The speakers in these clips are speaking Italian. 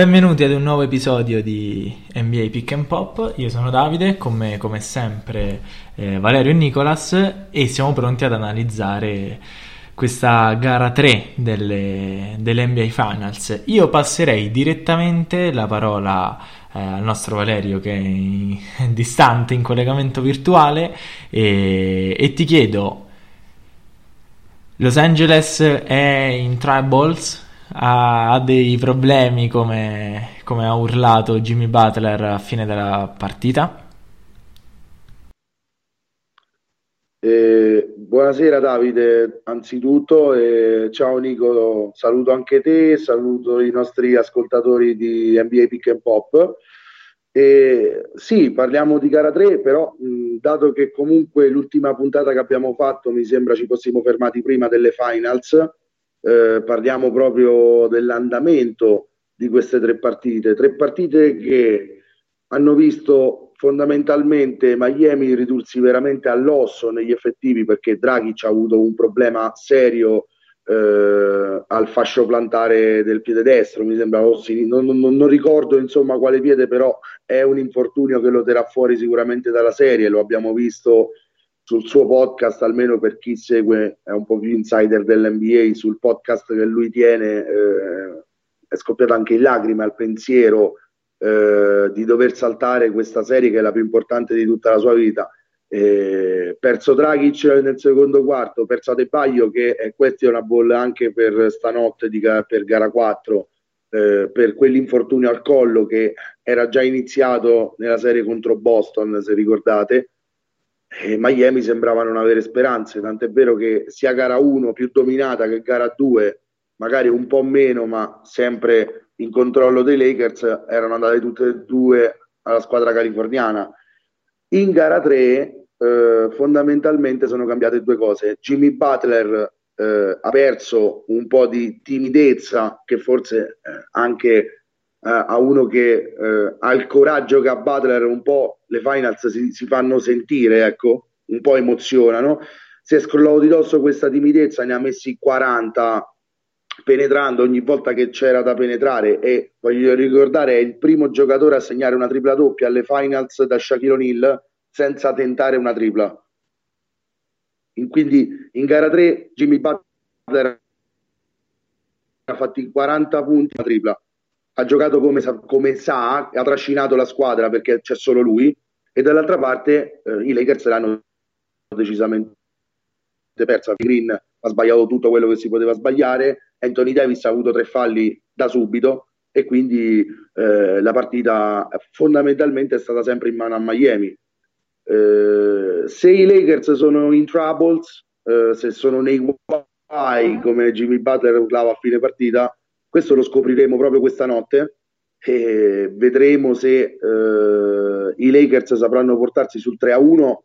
Benvenuti ad un nuovo episodio di NBA Pick and Pop. Io sono Davide, con me come sempre eh, Valerio e Nicolas e siamo pronti ad analizzare questa gara 3 delle, delle NBA Finals. Io passerei direttamente la parola eh, al nostro Valerio che è, in, è distante in collegamento virtuale e, e ti chiedo Los Angeles è in Tribals ha, dei problemi come, come ha urlato Jimmy Butler a fine della partita? Eh, buonasera Davide, anzitutto, eh, ciao Nico, saluto anche te, saluto i nostri ascoltatori di NBA Pick and Pop. Eh, sì, parliamo di gara 3, però mh, dato che comunque l'ultima puntata che abbiamo fatto mi sembra ci fossimo fermati prima delle finals, eh, parliamo proprio dell'andamento di queste tre partite, tre partite che hanno visto fondamentalmente Miami ridursi veramente all'osso negli effettivi perché Draghi ha avuto un problema serio eh, al fascio plantare del piede destro, mi sembra, non, non, non, ricordo insomma quale piede, però è un infortunio che lo terrà fuori sicuramente dalla serie, lo abbiamo visto sul suo podcast, almeno per chi segue, è un po' più insider dell'NBA, sul podcast che lui tiene, eh, è scoppiato anche in lacrime al pensiero eh, di dover saltare questa serie che è la più importante di tutta la sua vita. Eh, perso Dragic nel secondo quarto, perso Adebaglio che è questa è una bolla anche per stanotte di, per gara 4 eh, per quell'infortunio al collo che era già iniziato nella serie contro Boston se ricordate e Miami sembrava non avere speranze, tant'è vero che sia gara 1 più dominata che gara 2, magari un po' meno, ma sempre in controllo dei Lakers, erano andate tutte e due alla squadra californiana. In gara 3 eh, fondamentalmente sono cambiate due cose. Jimmy Butler eh, ha perso un po' di timidezza che forse eh, anche eh, a uno che eh, ha il coraggio che a Butler un po' le finals si, si fanno sentire, ecco, un po' emozionano. Si è scrollato di dosso questa timidezza, ne ha messi 40 penetrando ogni volta che c'era da penetrare e voglio ricordare è il primo giocatore a segnare una tripla doppia alle finals da Shaquille O'Neal senza tentare una tripla. In, quindi in gara 3 Jimmy Butler ha fatto 40 punti a tripla ha giocato come, come sa, ha trascinato la squadra perché c'è solo lui e dall'altra parte eh, i Lakers l'hanno decisamente persa. Green ha sbagliato tutto quello che si poteva sbagliare, Anthony Davis ha avuto tre falli da subito e quindi eh, la partita fondamentalmente è stata sempre in mano a Miami. Eh, se i Lakers sono in troubles, eh, se sono nei guai come Jimmy Butler urlava a fine partita, questo lo scopriremo proprio questa notte e vedremo se eh, i Lakers sapranno portarsi sul 3-1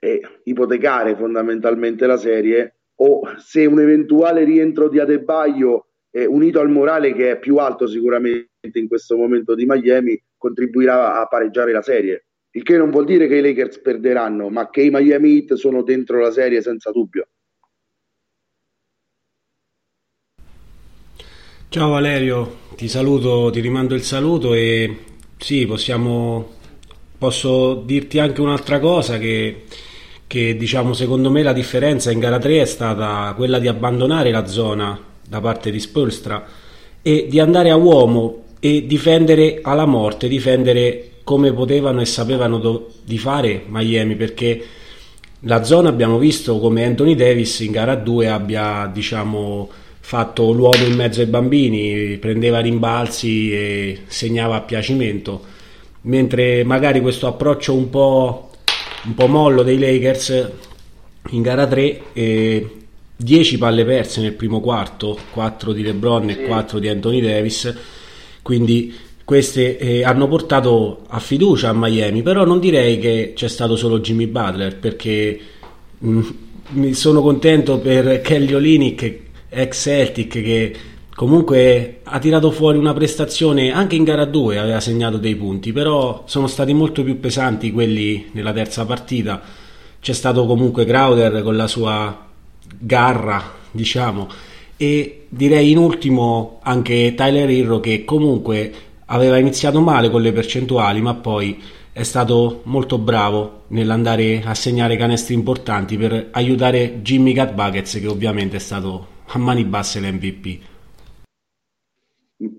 e ipotecare fondamentalmente la serie o se un eventuale rientro di Adebaio eh, unito al morale che è più alto sicuramente in questo momento di Miami contribuirà a pareggiare la serie. Il che non vuol dire che i Lakers perderanno ma che i Miami Heat sono dentro la serie senza dubbio Ciao Valerio, ti saluto, ti rimando il saluto e sì, possiamo, posso dirti anche un'altra cosa che, che diciamo secondo me la differenza in gara 3 è stata quella di abbandonare la zona da parte di Spolstra e di andare a uomo e difendere alla morte, difendere come potevano e sapevano do, di fare Miami perché la zona abbiamo visto come Anthony Davis in gara 2 abbia diciamo fatto l'uomo in mezzo ai bambini, prendeva rimbalzi e segnava a piacimento, mentre magari questo approccio un po', un po mollo dei Lakers in gara 3 e 10 palle perse nel primo quarto, 4 di LeBron e 4 di Anthony Davis, quindi queste eh, hanno portato a fiducia a Miami, però non direi che c'è stato solo Jimmy Butler perché mh, mm, sono contento per Kelly Olinick ex Celtic che comunque ha tirato fuori una prestazione anche in gara 2 aveva segnato dei punti però sono stati molto più pesanti quelli nella terza partita. C'è stato comunque Crowder con la sua garra diciamo. E direi in ultimo anche Tyler Hirro che comunque aveva iniziato male con le percentuali ma poi è stato molto bravo nell'andare a segnare canestri importanti per aiutare Jimmy Cat Buckets che ovviamente è stato a mani basse l'MVP.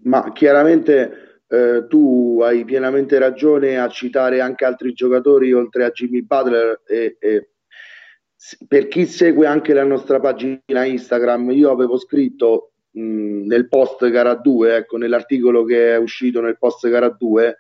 Ma chiaramente eh, tu hai pienamente ragione a citare anche altri giocatori oltre a Jimmy Butler e, e per chi segue anche la nostra pagina Instagram, io avevo scritto mh, nel post gara 2, ecco, nell'articolo che è uscito nel post gara 2,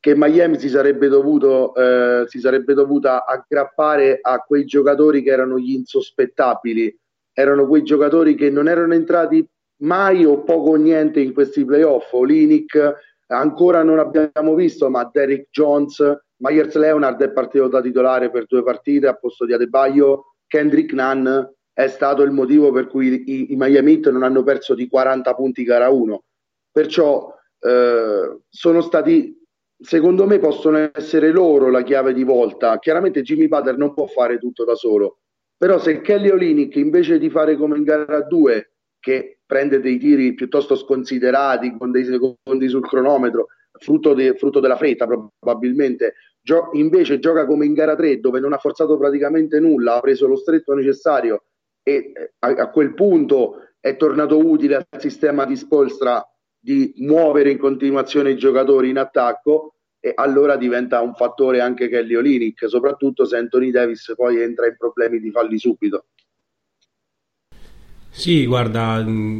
che Miami si sarebbe, dovuto, eh, si sarebbe dovuta aggrappare a quei giocatori che erano gli insospettabili, erano quei giocatori che non erano entrati mai o poco o niente in questi playoff. Olinic ancora non abbiamo visto, ma Derek Jones, Myers Leonard è partito da titolare per due partite a posto di Adebaio, Kendrick Nunn è stato il motivo per cui i, i Miami Heat non hanno perso di 40 punti gara 1. Perciò eh, sono stati secondo me possono essere loro la chiave di volta. Chiaramente Jimmy Butler non può fare tutto da solo, però se Kelly Olinick invece di fare come in gara 2, che prende dei tiri piuttosto sconsiderati con dei secondi sul cronometro, frutto, de, frutto della fretta probabilmente, gio- invece gioca come in gara 3 dove non ha forzato praticamente nulla, ha preso lo stretto necessario e a, a quel punto è tornato utile al sistema di Spolstra di muovere in continuazione i giocatori in attacco e allora diventa un fattore anche Kelly Olinic, soprattutto se Anthony Davis poi entra in problemi di falli subito. Sì, guarda,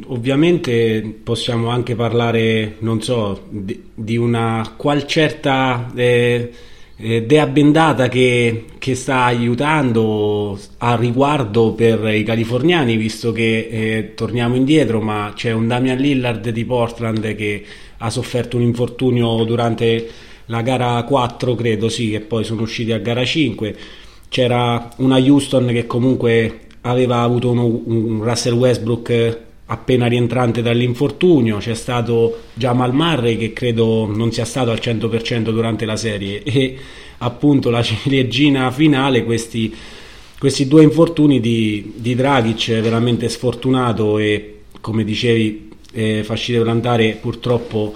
ovviamente possiamo anche parlare, non so, di, di una qual certa eh, eh, Dea Bendata che, che, sta aiutando a riguardo per i californiani, visto che eh, torniamo indietro, ma c'è un Damian Lillard di Portland che ha sofferto un infortunio durante la gara 4, credo, sì, e poi sono usciti a gara 5. C'era una Houston che comunque aveva avuto uno, un Russell Westbrook appena rientrante dall'infortunio, c'è stato Jamal Murray che credo non sia stato al 100% durante la serie e appunto la ciliegina finale questi, questi due infortuni di, di Dragic veramente sfortunato e come dicevi eh, Fascite Plantare purtroppo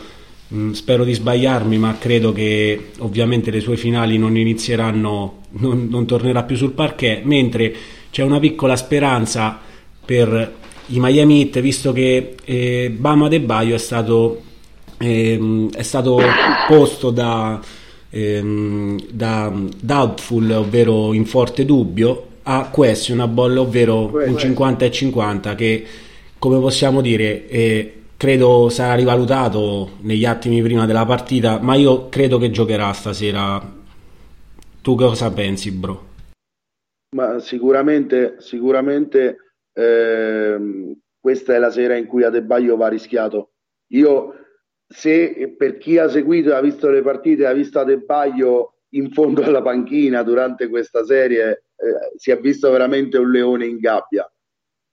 spero di sbagliarmi ma credo che ovviamente le sue finali non inizieranno non, non tornerà più sul parquet mentre c'è una piccola speranza per i Miami Heat, visto che eh, Bama De Baio è stato, eh, è stato posto da, eh, da doubtful, ovvero in forte dubbio, a questionable, ovvero un 50 e 50 che come possiamo dire eh, credo sarà rivalutato negli attimi prima della partita ma io credo che giocherà stasera tu cosa pensi bro? Ma sicuramente sicuramente Ehm, questa è la sera in cui Adebaio va rischiato. Io, se per chi ha seguito e ha visto le partite, ha visto Adebaio in fondo alla panchina durante questa serie, eh, si è visto veramente un leone in gabbia.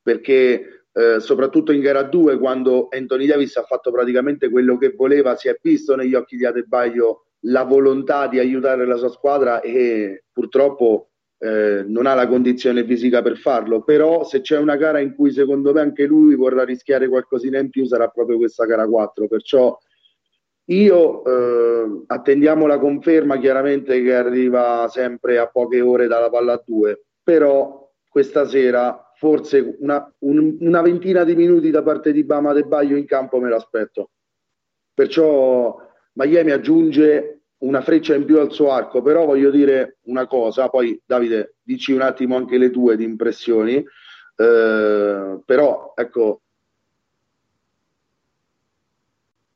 Perché eh, soprattutto in gara 2, quando Anthony Davis ha fatto praticamente quello che voleva, si è visto negli occhi di Adebaio la volontà di aiutare la sua squadra e purtroppo eh, non ha la condizione fisica per farlo, però se c'è una gara in cui secondo me anche lui vorrà rischiare qualcosina in più sarà proprio questa gara 4, perciò io eh, attendiamo la conferma chiaramente che arriva sempre a poche ore dalla palla 2, però questa sera forse una, un, una ventina di minuti da parte di Bama De Baio in campo me l'aspetto. Perciò Miami aggiunge una freccia in più al suo arco, però voglio dire una cosa, poi Davide dici un attimo anche le tue di impressioni, eh, però ecco,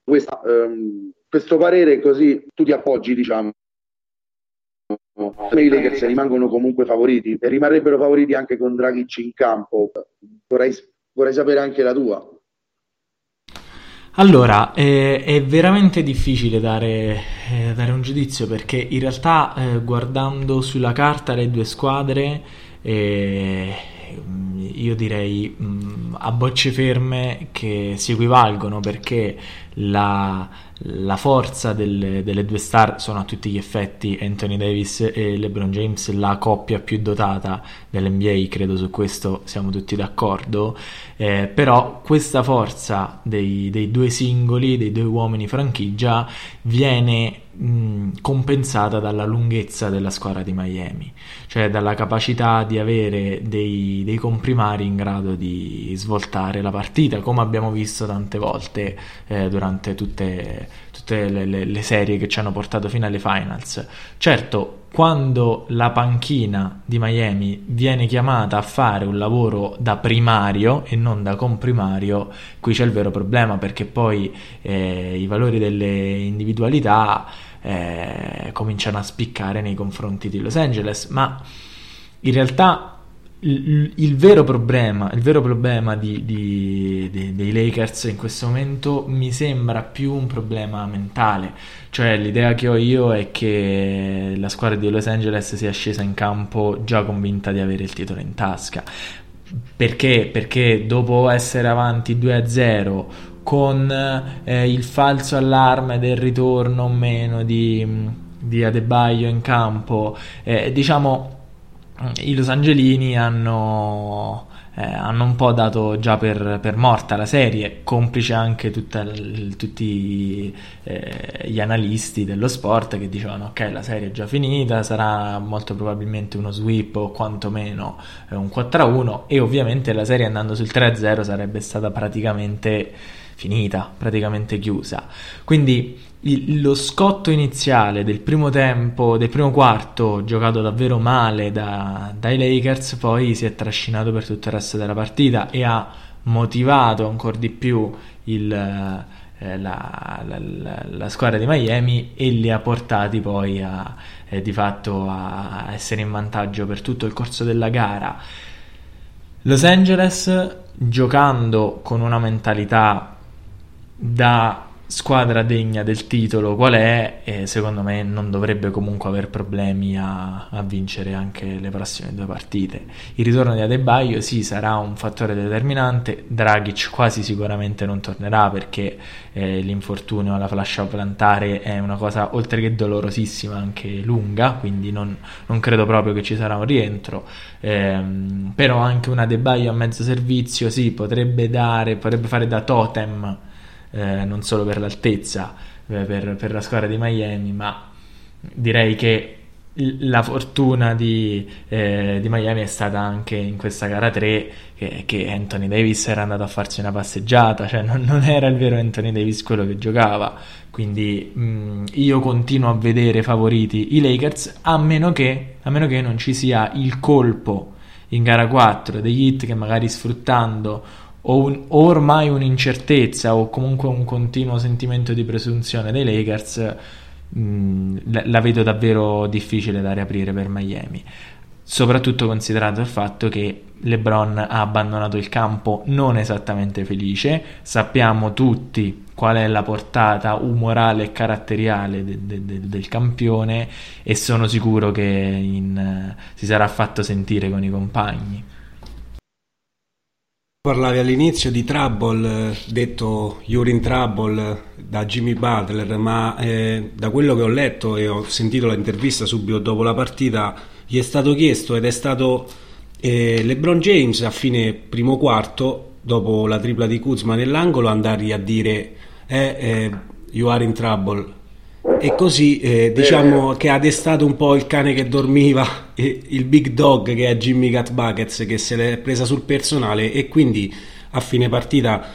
questa, ehm, questo parere così tu ti appoggi diciamo. I Lakers rimangono comunque favoriti e rimarrebbero favoriti anche con Dragic in campo. Vorrei, vorrei sapere anche la tua. Allora, eh, è veramente difficile dare, eh, dare, un giudizio perché in realtà eh, guardando sulla carta le due squadre, io direi mh, mm, a bocce ferme che si equivalgono perché la, la forza delle, delle, due star sono a tutti gli effetti Anthony Davis e LeBron James la coppia più dotata dell'NBA credo su questo siamo tutti d'accordo. Eh, però questa forza dei, dei, due singoli dei due uomini franchigia viene mh, compensata dalla lunghezza della squadra di Miami cioè dalla capacità di avere dei, dei comprimari in grado di svoltare la partita come abbiamo visto tante volte eh, durante tutte, tutte le, le, le, serie che ci hanno portato fino alle finals. Certo, quando la panchina di Miami viene chiamata a fare un lavoro da primario e non da comprimario, qui c'è il vero problema perché poi eh, i valori delle individualità eh, cominciano a spiccare nei confronti di Los Angeles, ma in realtà il, il, vero problema, il vero problema di, di, di, dei Lakers in questo momento mi sembra più un problema mentale, cioè l'idea che ho io è che la squadra di Los Angeles sia scesa in campo già convinta di avere il titolo in tasca. Perché? Perché dopo essere avanti 2-0 con eh, il falso allarme del ritorno o meno di, di Adebayo in campo, eh, diciamo i Los Angelini hanno, eh, hanno un po' dato già per, per, morta la serie, complice anche tutta, tutti eh, gli analisti dello sport che dicevano ok la serie è già finita, sarà molto probabilmente uno sweep o quantomeno eh, un 4-1 e ovviamente la serie andando sul 3-0 sarebbe stata praticamente finita, praticamente chiusa. Quindi il, lo scotto iniziale del primo tempo, del primo quarto, giocato davvero male da, dai Lakers, poi si è trascinato per tutto il resto della partita e ha motivato ancora di più il, eh, la, la, la, la, squadra di Miami e li ha portati poi a, eh, di fatto a essere in vantaggio per tutto il corso della gara. Los Angeles giocando con una mentalità da squadra degna del titolo qual è e secondo me non dovrebbe comunque aver problemi a, a, vincere anche le prossime due partite. Il ritorno di Adebayo sì sarà un fattore determinante. Dragic quasi sicuramente non tornerà perché eh, l'infortunio alla fascia plantare è una cosa oltre che dolorosissima anche lunga quindi non, non credo proprio che ci sarà un rientro. Ehm, però anche un Adebayo a mezzo servizio sì potrebbe dare potrebbe fare da totem eh, non solo per l'altezza eh, per, per, la squadra di Miami, ma direi che la fortuna di, eh, di, Miami è stata anche in questa gara 3 che, che, Anthony Davis era andato a farsi una passeggiata, cioè non, non era il vero Anthony Davis quello che giocava, quindi mh, mm, io continuo a vedere favoriti i Lakers a meno, che, a meno che non ci sia il colpo in gara 4 degli hit che magari sfruttando o, un, ormai un'incertezza o comunque un continuo sentimento di presunzione dei Lakers, mh, mm, la, vedo davvero difficile da riaprire per Miami soprattutto considerato il fatto che LeBron ha abbandonato il campo non esattamente felice, sappiamo tutti qual è la portata umorale e caratteriale de- de- de- del campione e sono sicuro che in, si sarà fatto sentire con i compagni. Parlavi all'inizio di Trouble, detto You're in Trouble da Jimmy Butler, ma eh, da quello che ho letto e ho sentito l'intervista subito dopo la partita, gli è stato chiesto ed è stato eh, LeBron James a fine primo quarto, dopo la tripla di Kuzma nell'angolo, andare a dire eh, eh, You are in trouble e così eh, diciamo che ha destato un po' il cane che dormiva, il big dog che è Jimmy Cat Buckets che se l'è presa sul personale e quindi a fine partita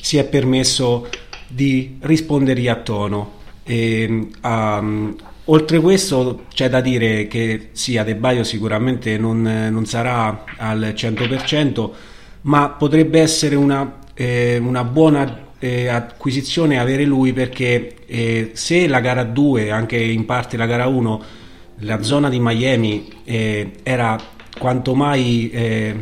si è permesso di rispondergli a tono. E, um, oltre questo c'è da dire che sì, Adebaio sicuramente non, non sarà al 100%, ma potrebbe essere una, eh, una buona eh, acquisizione avere lui perché eh, se la gara 2, anche in parte la gara 1, la zona di Miami eh, era quanto mai eh,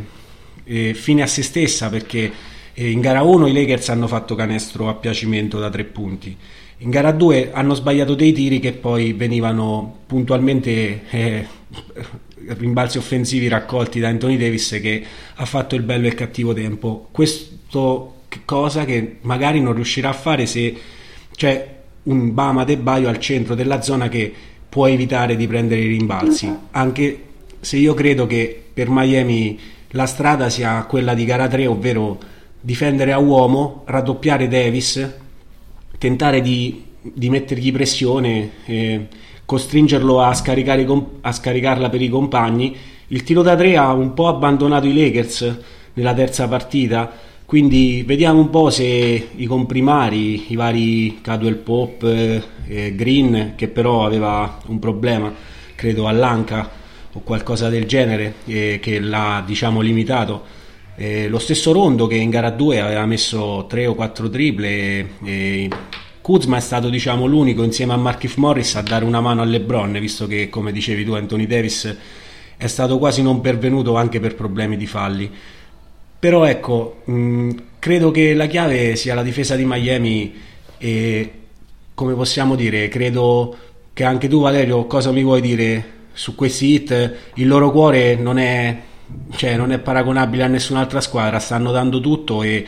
eh, fine a se stessa perché eh, in gara 1 i Lakers hanno fatto canestro a piacimento da tre punti. In gara 2 hanno sbagliato dei tiri che poi venivano puntualmente rimbalzi offensivi raccolti da Anthony Davis che ha fatto il bello e il cattivo tempo. Questo cosa che magari non riuscirà a fare se c'è un Bama De Baio al centro della zona che può evitare di prendere i rimbalzi. Anche se io credo che per Miami la strada sia quella di gara 3, ovvero difendere a uomo, raddoppiare Davis, tentare di, di mettergli pressione, eh, costringerlo a, a scaricarla per i compagni. Il tiro da 3 ha un po' abbandonato i Lakers nella terza partita, quindi vediamo un po' se i comprimari, i vari Cadwell Pop, eh, Green, che però aveva un problema, credo all'anca o qualcosa del genere, eh, che l'ha diciamo limitato. Eh, lo stesso Rondo che in gara 2 aveva messo 3 o 4 triple e Kuzma è stato diciamo l'unico insieme a Markif Morris a dare una mano a LeBron visto che come dicevi tu Anthony Davis è stato quasi non pervenuto anche per problemi di falli però ecco, mh, credo che la chiave sia la difesa di Miami e come possiamo dire, credo che anche tu Valerio, cosa mi vuoi dire su questi hit? Il loro cuore non è, cioè, non è paragonabile a nessun'altra squadra, stanno dando tutto e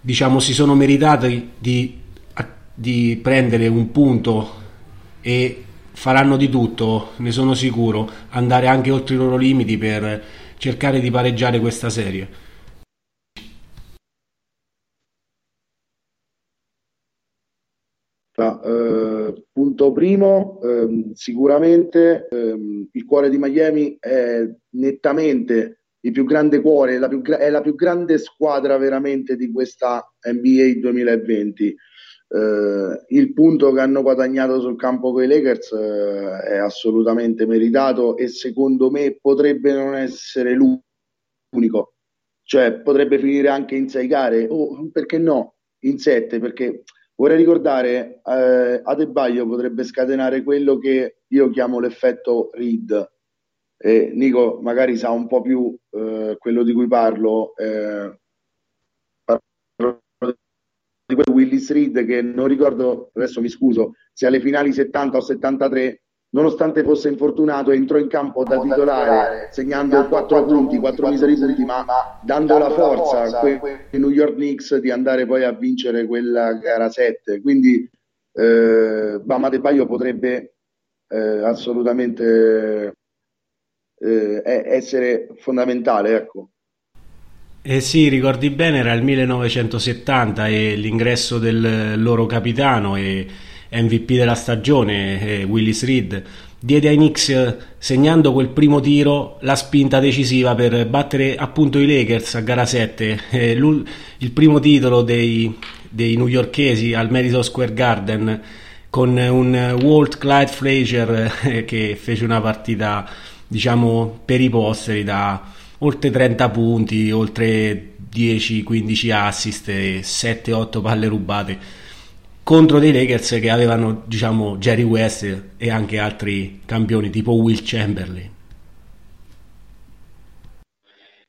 diciamo si sono meritati di, di prendere un punto e faranno di tutto, ne sono sicuro, andare anche oltre i loro limiti per cercare di pareggiare questa serie. Eh, punto primo, ehm, sicuramente ehm, il cuore di Miami è nettamente il più grande cuore, la più gra- è la più grande squadra veramente di questa NBA 2020. Eh, il punto che hanno guadagnato sul campo con i Lakers eh, è assolutamente meritato e secondo me potrebbe non essere l'unico, cioè potrebbe finire anche in sei gare o perché no, in sette, perché Vorrei ricordare, eh, Adebaio potrebbe scatenare quello che io chiamo l'effetto Reed. E Nico magari sa un po' più eh, quello di cui parlo, eh, parlo di quello Willis Reed che non ricordo, adesso mi scuso, se alle finali 70 o 73 nonostante fosse infortunato, entrò in campo da titolare, segnando 4 punti, 4 miseri punti, ma dando la forza a quei New York Knicks di andare poi a vincere quella gara 7. Quindi eh, Bama De Baio potrebbe eh, assolutamente eh, essere fondamentale, ecco. Eh sì, ricordi bene, era il 1970 e l'ingresso del loro capitano e MVP della stagione, eh, Willis Reed, diede ai Knicks, segnando quel primo tiro, la spinta decisiva per battere appunto i Lakers a gara 7, eh, il primo titolo dei, dei newyorkesi al Madison Square Garden con un Walt Clyde Frazier eh, che fece una partita diciamo per i posteri da oltre 30 punti, oltre 10-15 assist e 7-8 palle rubate contro dei Lakers che avevano diciamo Jerry West e anche altri campioni tipo Will Chamberlain.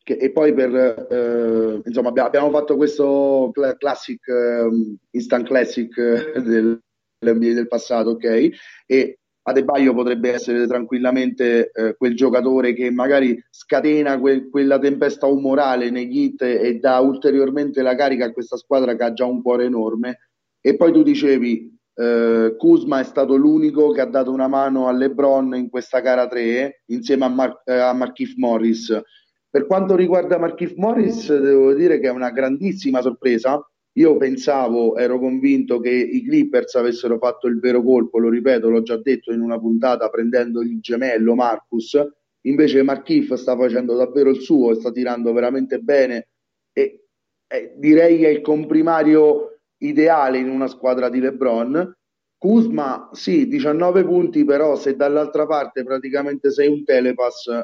E poi per eh, insomma abbiamo fatto questo classic um, instant classic uh, del, del passato ok? E Adebaio potrebbe essere tranquillamente eh, quel giocatore che magari scatena que- quella tempesta umorale negli hit e dà ulteriormente la carica a questa squadra che ha già un cuore enorme e poi tu dicevi, eh, Kuzma è stato l'unico che ha dato una mano a LeBron in questa gara 3 insieme a, Mar- eh, a Markif Morris. Per quanto riguarda Markif Morris, devo dire che è una grandissima sorpresa. Io pensavo, ero convinto che i Clippers avessero fatto il vero colpo, lo ripeto, l'ho già detto in una puntata, prendendo il gemello Marcus. Invece Markif sta facendo davvero il suo, sta tirando veramente bene e eh, direi è il comprimario ideale in una squadra di LeBron. Kuzma, sì, 19 punti, però se dall'altra parte praticamente sei un telepass,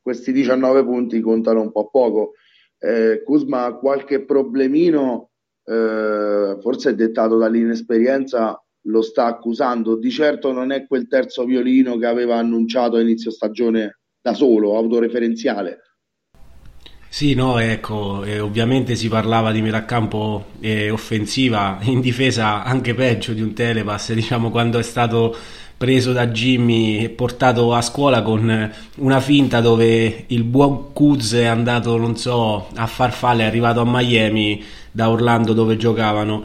questi 19 punti contano un po' poco. Eh, Kuzma ha qualche problemino, eh, forse è dettato dall'inesperienza, lo sta accusando. Di certo non è quel terzo violino che aveva annunciato a inizio stagione da solo, autoreferenziale sì, no, ecco, eh, ovviamente si parlava di metà campo eh, offensiva, in difesa anche peggio di un telepass, diciamo quando è stato preso da Jimmy e portato a scuola con una finta dove il buon Kuz è andato, non so, a farfalle, è arrivato a Miami da Orlando dove giocavano.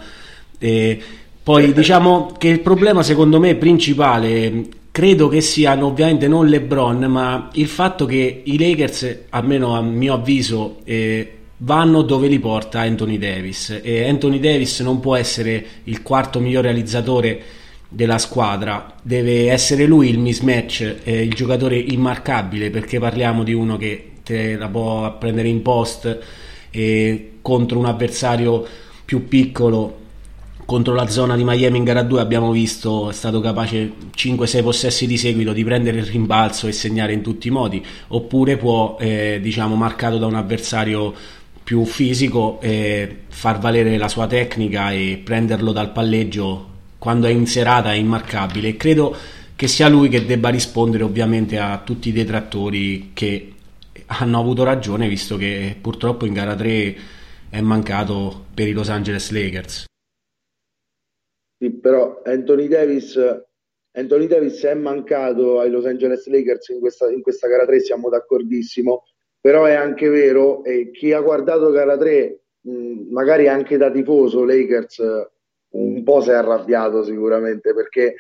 E poi diciamo che il problema secondo me principale credo che siano ovviamente non LeBron, ma il fatto che i Lakers, almeno a mio avviso, eh, vanno dove li porta Anthony Davis. E Anthony Davis non può essere il quarto miglior realizzatore della squadra, deve essere lui il mismatch, eh, il giocatore immarcabile perché parliamo di uno che te la può prendere in post e contro un avversario più piccolo contro la zona di Miami in gara 2 abbiamo visto è stato capace 5-6 possessi di seguito di prendere il rimbalzo e segnare in tutti i modi. Oppure può eh, diciamo marcato da un avversario più fisico eh, far valere la sua tecnica e prenderlo dal palleggio quando è in serata è immarcabile. E credo che sia lui che debba rispondere ovviamente a tutti i detrattori che hanno avuto ragione visto che purtroppo in gara 3 è mancato per i Los Angeles Lakers sì, però Anthony Davis, Anthony Davis è mancato ai Los Angeles Lakers in questa, in questa gara 3, siamo d'accordissimo, però è anche vero, e chi ha guardato gara 3, mh, magari anche da tifoso Lakers, un po' si è arrabbiato sicuramente, perché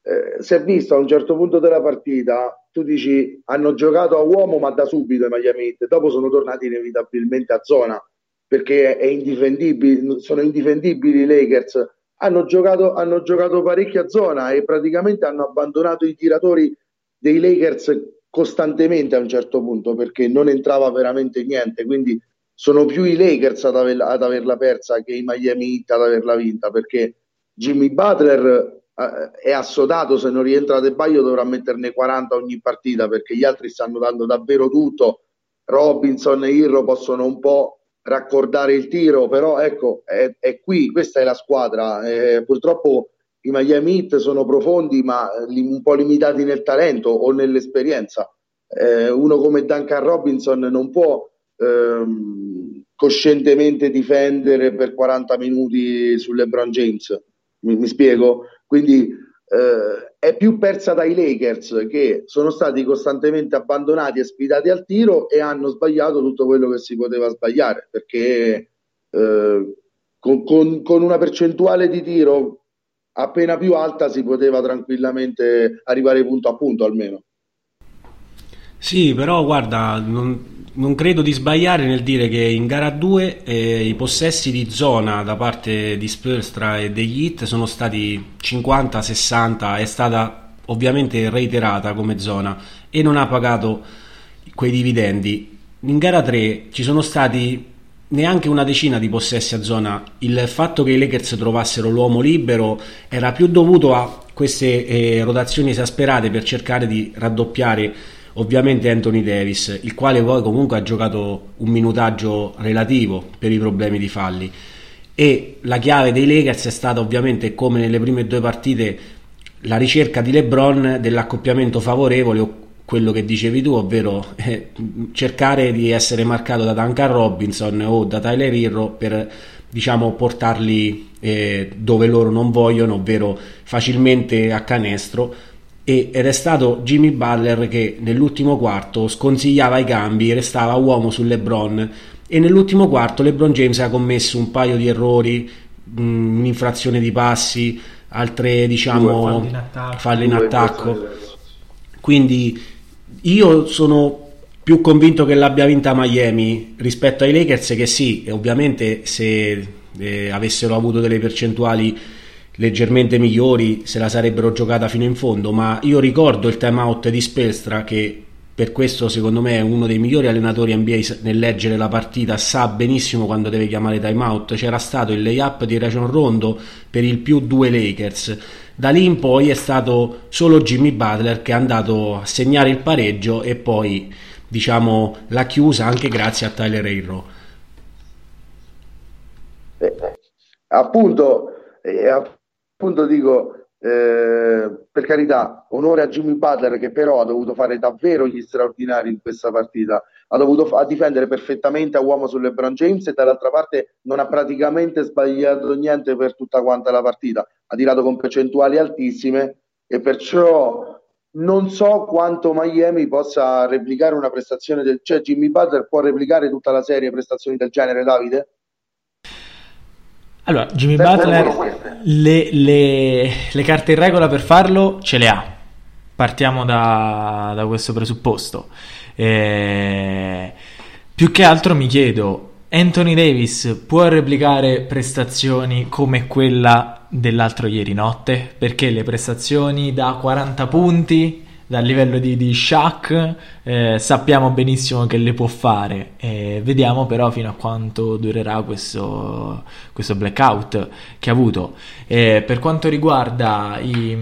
eh, si è visto a un certo punto della partita, tu dici hanno giocato a uomo ma da subito i Miami Heat, dopo sono tornati inevitabilmente a zona, perché è indifendibile, sono indifendibili i Lakers hanno giocato, hanno giocato parecchia zona e praticamente hanno abbandonato i tiratori dei Lakers costantemente a un certo punto perché non entrava veramente niente. Quindi sono più i Lakers ad, aver, ad averla persa che i Miami Heat ad averla vinta perché Jimmy Butler eh, è assodato. Se non rientra De Baio dovrà metterne 40 ogni partita perché gli altri stanno dando davvero tutto. Robinson e Irro possono un po' raccordare il tiro, però ecco, è, è qui, questa è la squadra. Eh, purtroppo i Miami Heat sono profondi, ma li, un po' limitati nel talento o nell'esperienza. Eh, uno come Duncan Robinson non può ehm, coscientemente difendere per 40 minuti su LeBron James. Mi, mi spiego? Quindi eh, è più persa dai Lakers che sono stati costantemente abbandonati e sfidati al tiro e hanno sbagliato tutto quello che si poteva sbagliare perché eh, con, con, con, una percentuale di tiro appena più alta si poteva tranquillamente arrivare punto a punto almeno. Sì, però guarda, non, non credo di sbagliare nel dire che in gara 2 eh, i possessi di zona da parte di Spurstra e degli Hit sono stati 50-60, è stata ovviamente reiterata come zona e non ha pagato quei dividendi. In gara 3 ci sono stati neanche una decina di possessi a zona. Il fatto che i Lakers trovassero l'uomo libero era più dovuto a queste eh, rotazioni esasperate per cercare di raddoppiare ovviamente Anthony Davis, il quale poi comunque ha giocato un minutaggio relativo per i problemi di falli. E la chiave dei Lakers è stata ovviamente, come nelle prime due partite, la ricerca di LeBron dell'accoppiamento favorevole o quello che dicevi tu, ovvero eh, cercare di essere marcato da Duncan Robinson o da Tyler Hero per diciamo portarli eh, dove loro non vogliono, ovvero facilmente a canestro ed è stato Jimmy Butler che nell'ultimo quarto sconsigliava i cambi, restava uomo su LeBron. E nell'ultimo quarto LeBron James ha commesso un paio di errori, un'infrazione di passi, altre diciamo falle in attacco. Quindi io sono più convinto che l'abbia vinta Miami rispetto ai Lakers che sì, ovviamente se eh, avessero avuto delle percentuali leggermente migliori se la sarebbero giocata fino in fondo, ma io ricordo il time out di Spelstra che per questo secondo me è uno dei migliori allenatori NBA nel leggere la partita, sa benissimo quando deve chiamare time out. C'era stato il layup di Rajon Rondo per il più due Lakers. Da lì in poi è stato solo Jimmy Butler che è andato a segnare il pareggio e poi diciamo l'ha chiusa anche grazie a Tyler Hero. Eh, appunto, eh, appunto dico, eh, per carità, onore a Jimmy Butler che però ha dovuto fare davvero gli straordinari in questa partita, ha dovuto fa- difendere perfettamente a uomo su LeBron James e dall'altra parte non ha praticamente sbagliato niente per tutta quanta la partita, ha tirato con percentuali altissime e perciò non so quanto Miami possa replicare una prestazione del cioè Jimmy Butler può replicare tutta la serie prestazioni del genere Davide? Allora, Jimmy Sempre Butler le, le, le, carte in regola per farlo ce le ha. Partiamo da, da questo presupposto. Eh, più che altro mi chiedo, Anthony Davis può replicare prestazioni come quella dell'altro ieri notte? Perché le prestazioni da 40 punti dal livello di, di Shaq eh, sappiamo benissimo che le può fare. Eh, vediamo però fino a quanto durerà questo, questo blackout che ha avuto. Eh, per quanto riguarda i,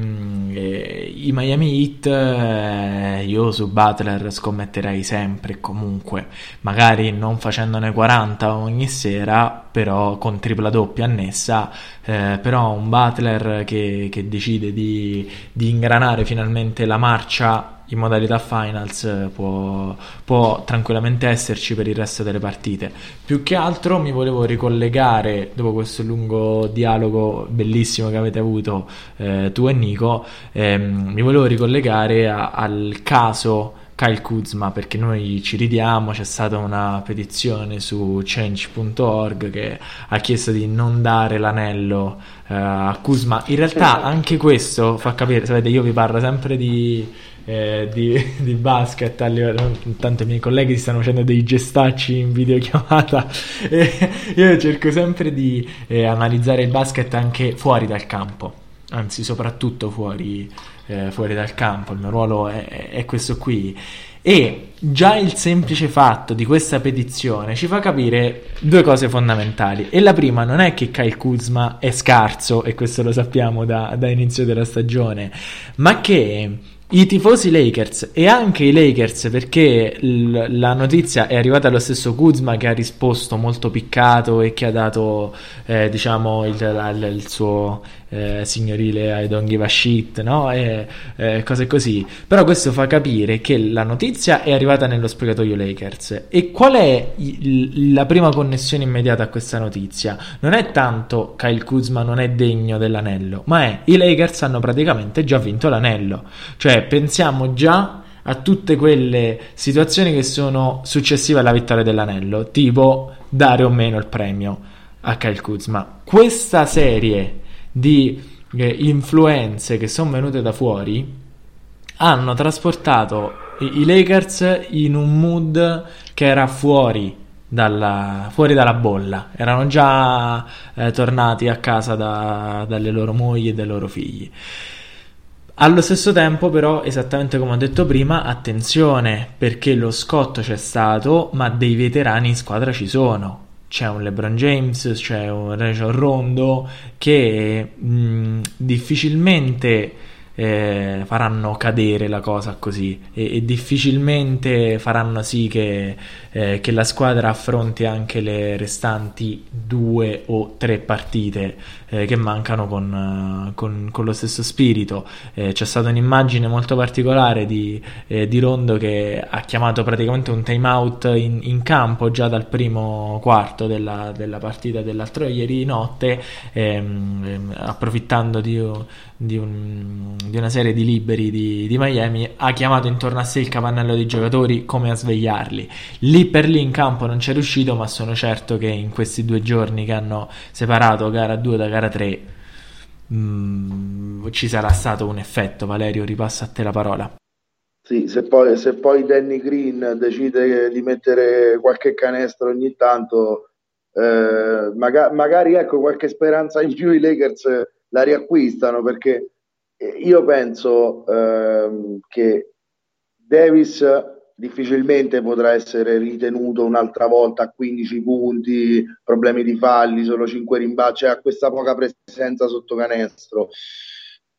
eh, i Miami Heat eh, io su Butler scommetterei sempre e comunque. Magari non facendone 40 ogni sera però con tripla doppia annessa eh, però un Butler che, che decide di, di ingranare finalmente la marcia in modalità finals eh, può, può, tranquillamente esserci per il resto delle partite. Più che altro mi volevo ricollegare, dopo questo lungo dialogo bellissimo che avete avuto eh, tu e Nico, ehm, mi volevo ricollegare a, al caso Kyle Kuzma perché noi ci ridiamo, c'è stata una petizione su change.org che ha chiesto di non dare l'anello uh, a Kuzma. In realtà anche questo fa capire, sapete, io vi parlo sempre di eh, di, di, basket a livello, tanto i miei colleghi si stanno facendo dei gestacci in videochiamata e io cerco sempre di eh, analizzare il basket anche fuori dal campo anzi soprattutto fuori, eh, fuori dal campo il mio ruolo è, è questo qui e già il semplice fatto di questa petizione ci fa capire due cose fondamentali. E la prima non è che Kyle Kuzma è scarso, e questo lo sappiamo da, da inizio della stagione, ma che i tifosi Lakers e anche i Lakers perché l- la notizia è arrivata allo stesso Kuzma che ha risposto molto piccato e che ha dato eh, diciamo il, il, il suo eh, signorile I don't give a shit no? e eh, cose così però questo fa capire che la notizia è arrivata nello spogliatoio Lakers e qual è il, la prima connessione immediata a questa notizia non è tanto Kyle Kuzma non è degno dell'anello ma è i Lakers hanno praticamente già vinto l'anello cioè pensiamo già a tutte quelle situazioni che sono successive alla vittoria dell'anello, tipo dare o meno il premio a Kyle Kuzma. Questa serie di eh, influenze che sono venute da fuori hanno trasportato i, i Lakers in un mood che era fuori dalla, fuori dalla bolla, erano già eh, tornati a casa da, dalle loro mogli e dai loro figli. Allo stesso tempo, però, esattamente come ho detto prima, attenzione perché lo scotto c'è stato, ma dei veterani in squadra ci sono. C'è un LeBron James, c'è un Rajon Rondo che mh, difficilmente eh, faranno cadere la cosa così e, e difficilmente faranno sì che, eh, che, la squadra affronti anche le restanti due o tre partite eh, che mancano con, con, con, lo stesso spirito. Eh, c'è stata un'immagine molto particolare di, eh, di, Rondo che ha chiamato praticamente un time out in, in campo già dal primo quarto della, della partita dell'altro ieri notte, ehm, ehm, approfittando di, di un di una serie di liberi di, di, Miami, ha chiamato intorno a sé il capannello dei giocatori come a svegliarli. Lì per lì in campo non c'è riuscito, ma sono certo che in questi due giorni che hanno separato gara 2 da gara 3 mh, mm, ci sarà stato un effetto. Valerio, ripasso a te la parola. Sì, se poi, se poi Danny Green decide di mettere qualche canestro ogni tanto, eh, maga- magari ecco qualche speranza in più i Lakers la riacquistano perché io penso ehm, che Davis difficilmente potrà essere ritenuto un'altra volta a 15 punti, problemi di falli, solo 5 rimbalzi, cioè ha questa poca presenza sotto canestro.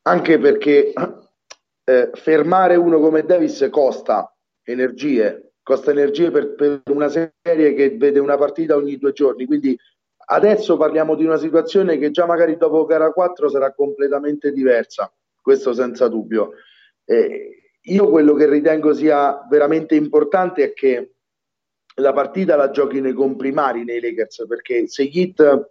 Anche perché eh, fermare uno come Davis costa energie, costa energie per, per una serie che vede una partita ogni due giorni, quindi adesso parliamo di una situazione che già magari dopo gara 4 sarà completamente diversa questo senza dubbio. Eh, io quello che ritengo sia veramente importante è che la partita la giochi nei comprimari nei Lakers, perché se gli Heat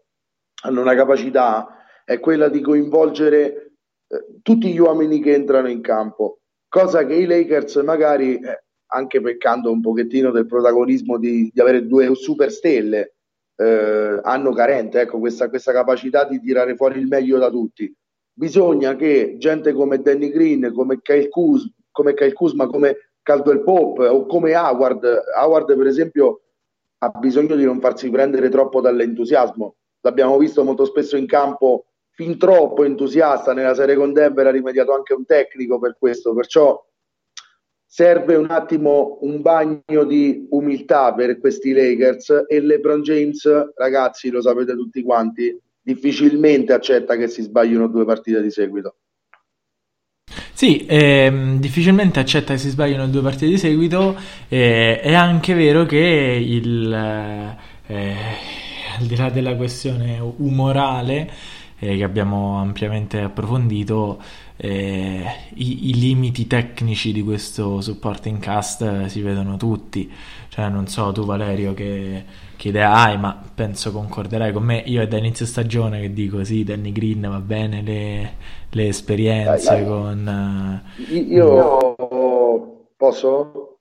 hanno una capacità è quella di coinvolgere eh, tutti gli uomini che entrano in campo, cosa che i Lakers magari, eh, anche peccando un pochettino del protagonismo di, di avere due super stelle, eh, hanno carente, ecco, questa, questa capacità di tirare fuori il meglio da tutti. Bisogna che gente come Danny Green, come Kyle, Kuz, come Kyle Kuzma, come Caldwell Pop o come Howard, Howard per esempio ha bisogno di non farsi prendere troppo dall'entusiasmo. L'abbiamo visto molto spesso in campo, fin troppo entusiasta. Nella serie con Denver ha rimediato anche un tecnico per questo. Perciò serve un attimo un bagno di umiltà per questi Lakers e LeBron James, ragazzi, lo sapete tutti quanti, difficilmente accetta che si sbaglino due partite di seguito. Sì, ehm, difficilmente accetta che si sbagliano due partite di seguito. Eh, è anche vero che il, eh, al di là della questione umorale eh, che abbiamo ampiamente approfondito, eh, i, i, limiti tecnici di questo supporting cast eh, si vedono tutti. Cioè, non so tu Valerio che, che, idea hai, ma penso concorderai con me. Io è da inizio stagione che dico sì, Danny Green va bene le, le esperienze dai, dai. con... Uh, io posso?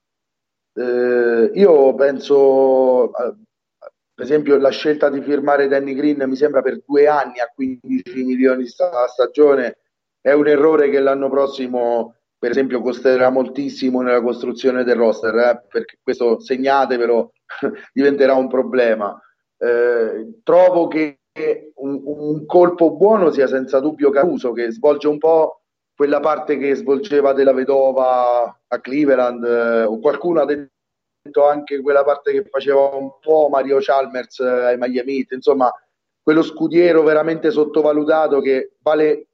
Eh, io penso, per esempio, la scelta di firmare Danny Green mi sembra per due anni a 15 milioni a stagione è un errore che l'anno prossimo, per esempio, costerà moltissimo nella costruzione del roster, eh, perché questo segnatevelo, diventerà un problema. Eh, trovo che un, un, colpo buono sia senza dubbio Caruso, che svolge un po' quella parte che svolgeva della vedova a Cleveland, eh, o qualcuno ha detto anche quella parte che faceva un po' Mario Chalmers eh, ai Miami Heat, insomma, quello scudiero veramente sottovalutato che vale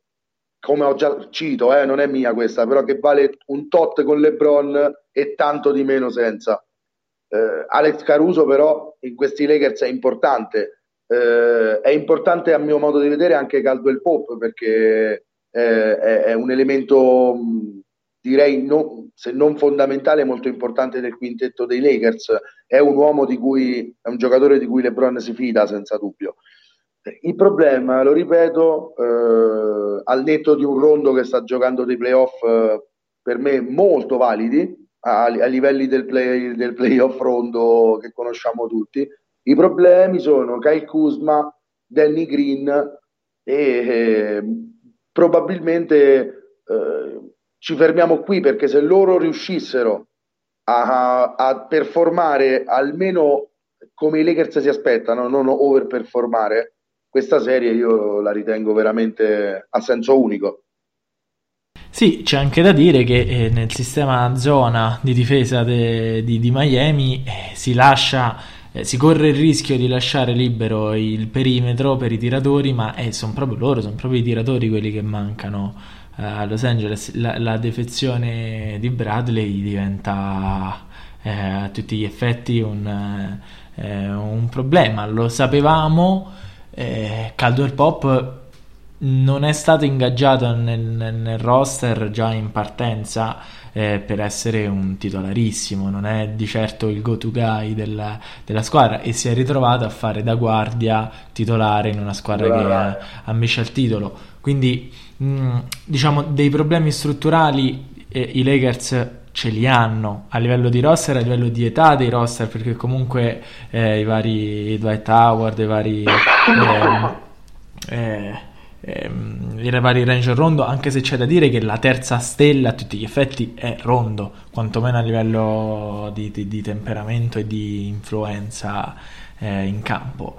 come ho già cito, eh, non è mia questa, però che vale un tot con LeBron e tanto di meno senza. Eh, Alex Caruso però in questi Lakers è importante. Eh, è importante a mio modo di vedere anche Caldwell Pop perché eh, è, è, un elemento direi non, se non fondamentale molto importante del quintetto dei Lakers. È un uomo di cui è un giocatore di cui LeBron si fida senza dubbio. Il problema, lo ripeto, eh, al netto di un rondo che sta giocando dei playoff eh, per me molto validi, a, a livelli del, play, del playoff rondo che conosciamo tutti, i problemi sono Kyle Kuzma, Danny Green e eh, probabilmente eh, ci fermiamo qui perché se loro riuscissero a, a performare almeno come i Lakers si aspettano, non overperformare, questa serie io la ritengo veramente a senso unico. Sì, c'è anche da dire che eh, nel sistema zona di difesa de, di, di, Miami eh, si lascia, eh, si corre il rischio di lasciare libero il perimetro per i tiratori, ma eh, sono proprio loro, sono proprio i tiratori quelli che mancano eh, a Los Angeles. La, la, defezione di Bradley diventa a tutti gli effetti un, un problema, lo sapevamo eh, Caldwell Pop non è stato ingaggiato nel, nel roster già in partenza eh, per essere un titolarissimo, non è di certo il go-to guy della, della, squadra e si è ritrovato a fare da guardia titolare in una squadra che ha, ambisce al titolo. Quindi, mh, mm, diciamo, dei problemi strutturali eh, i Lakers ce li hanno a livello di roster, a livello di età dei roster, perché comunque eh, i vari Dwight Howard, i vari, eh, eh, i vari Ranger Rondo, anche se c'è da dire che la terza stella a tutti gli effetti è Rondo, quantomeno a livello di, di, di temperamento e di influenza eh, in campo.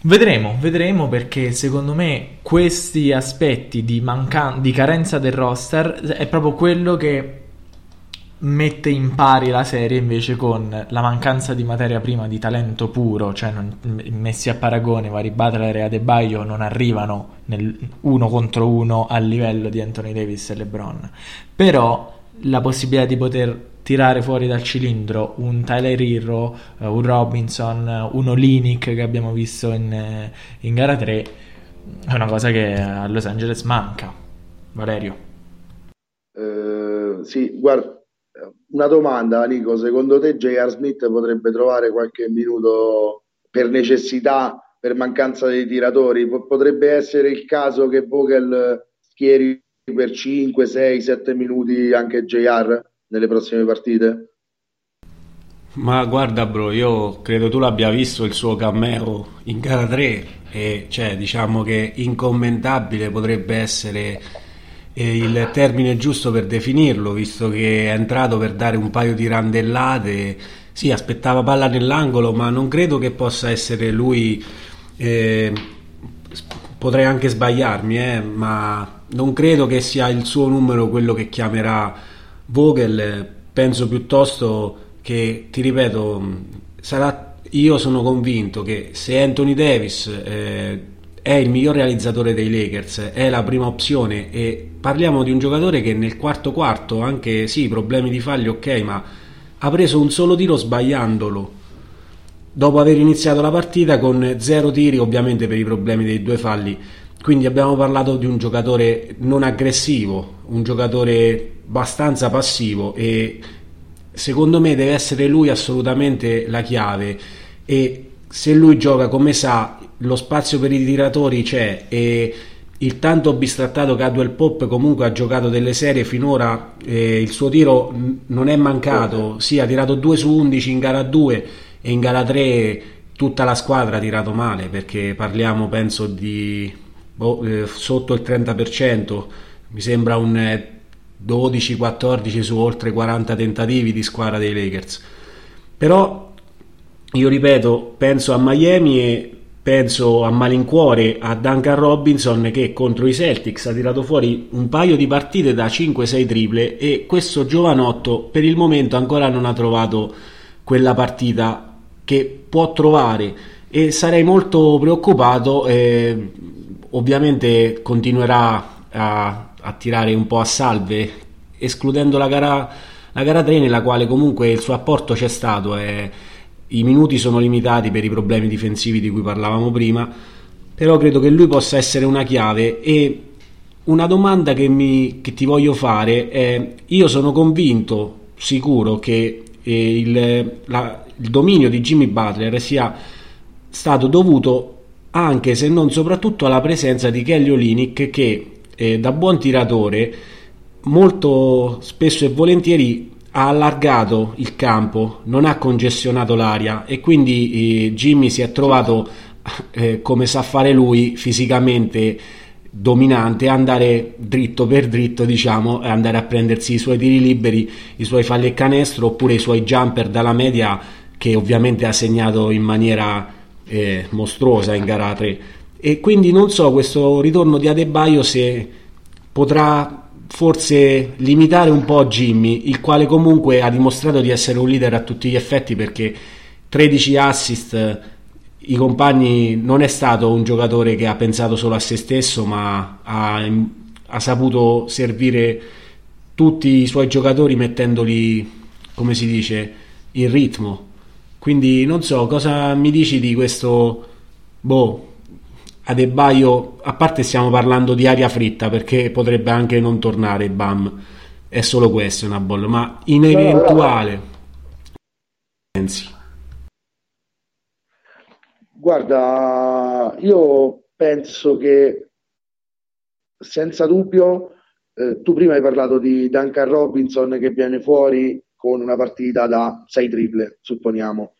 Vedremo, vedremo perché secondo me questi aspetti di, mancan- di carenza del roster è proprio quello che mette in pari la serie invece con la mancanza di materia prima di talento puro, cioè non, messi a paragone vari Butler e Adebayo non arrivano nel uno contro uno al livello di Anthony Davis e LeBron, però la possibilità di poter tirare fuori dal cilindro un Tyler Hero, eh, un Robinson, un Olinick che abbiamo visto in, in gara 3 è una cosa che a Los Angeles manca. Valerio. Uh, sì, guarda, una domanda, Nico, secondo te J.R. Smith potrebbe trovare qualche minuto per necessità, per mancanza dei tiratori? Potrebbe essere il caso che Vogel schieri per 5, 6, 7 minuti anche JR nelle prossime partite? Ma guarda bro, io credo tu l'abbia visto il suo cameo in gara 3 e cioè diciamo che incommentabile potrebbe essere il termine giusto per definirlo, visto che è entrato per dare un paio di randellate. Sì, aspettava palla nell'angolo, ma non credo che possa essere lui. Eh, potrei anche sbagliarmi, eh, ma non credo che sia il suo numero quello che chiamerà Vogel. Penso piuttosto che, ti ripeto, sarà. Io sono convinto che se Anthony Davis eh, è il miglior realizzatore dei Lakers, è la prima opzione e parliamo di un giocatore che nel quarto quarto, anche sì, problemi di falli ok, ma ha preso un solo tiro sbagliandolo. Dopo aver iniziato la partita con zero tiri ovviamente per i problemi dei due falli. Quindi abbiamo parlato di un giocatore non aggressivo un giocatore abbastanza passivo e secondo me deve essere lui assolutamente la chiave. E se lui gioca come sa lo spazio per i tiratori c'è e il tanto bistrattato Cadwell Pop comunque ha giocato delle serie finora eh, il suo tiro non è mancato sì ha tirato 2 su 11 in gara 2 e in gara 3 tutta la squadra ha tirato male perché parliamo penso di oh, eh, sotto il 30% mi sembra un 12-14 su oltre 40 tentativi di squadra dei Lakers. Però io ripeto penso a Miami e penso a malincuore a Duncan Robinson che contro i Celtics ha tirato fuori un paio di partite da 5-6 triple e questo giovanotto per il momento ancora non ha trovato quella partita che può trovare. E sarei molto preoccupato eh, ovviamente continuerà a, a, tirare un po' a salve escludendo la gara, la gara 3 nella quale comunque il suo apporto c'è stato eh, i minuti sono limitati per i problemi difensivi di cui parlavamo prima, però credo che lui possa essere una chiave e una domanda che, mi, che ti voglio fare è, io sono convinto, sicuro, che eh, il, la, il dominio di Jimmy Butler sia stato dovuto anche se non soprattutto alla presenza di Kelly Olinick che eh, da buon tiratore molto spesso e volentieri ha allargato il campo, non ha congestionato l'aria e quindi eh, Jimmy si è trovato, eh, come sa fare lui, fisicamente dominante, andare dritto per dritto, diciamo, andare a prendersi i suoi tiri liberi, i suoi falli e canestro oppure i suoi jumper dalla media che ovviamente ha segnato in maniera eh, mostruosa in gara 3. E quindi non so questo ritorno di Adebaio se potrà forse limitare un po' Jimmy, il quale comunque ha dimostrato di essere un leader a tutti gli effetti perché 13 assist, i compagni non è stato un giocatore che ha pensato solo a se stesso, ma ha, ha saputo servire tutti i suoi giocatori mettendoli, come si dice, in ritmo. Quindi non so cosa mi dici di questo boh, Adebaio, a parte stiamo parlando di aria fritta perché potrebbe anche non tornare Bam, è solo questo una bolla, ma in eventuale pensi? Guarda, io penso che senza dubbio eh, tu prima hai parlato di Duncan Robinson che viene fuori con una partita da 6 triple, supponiamo.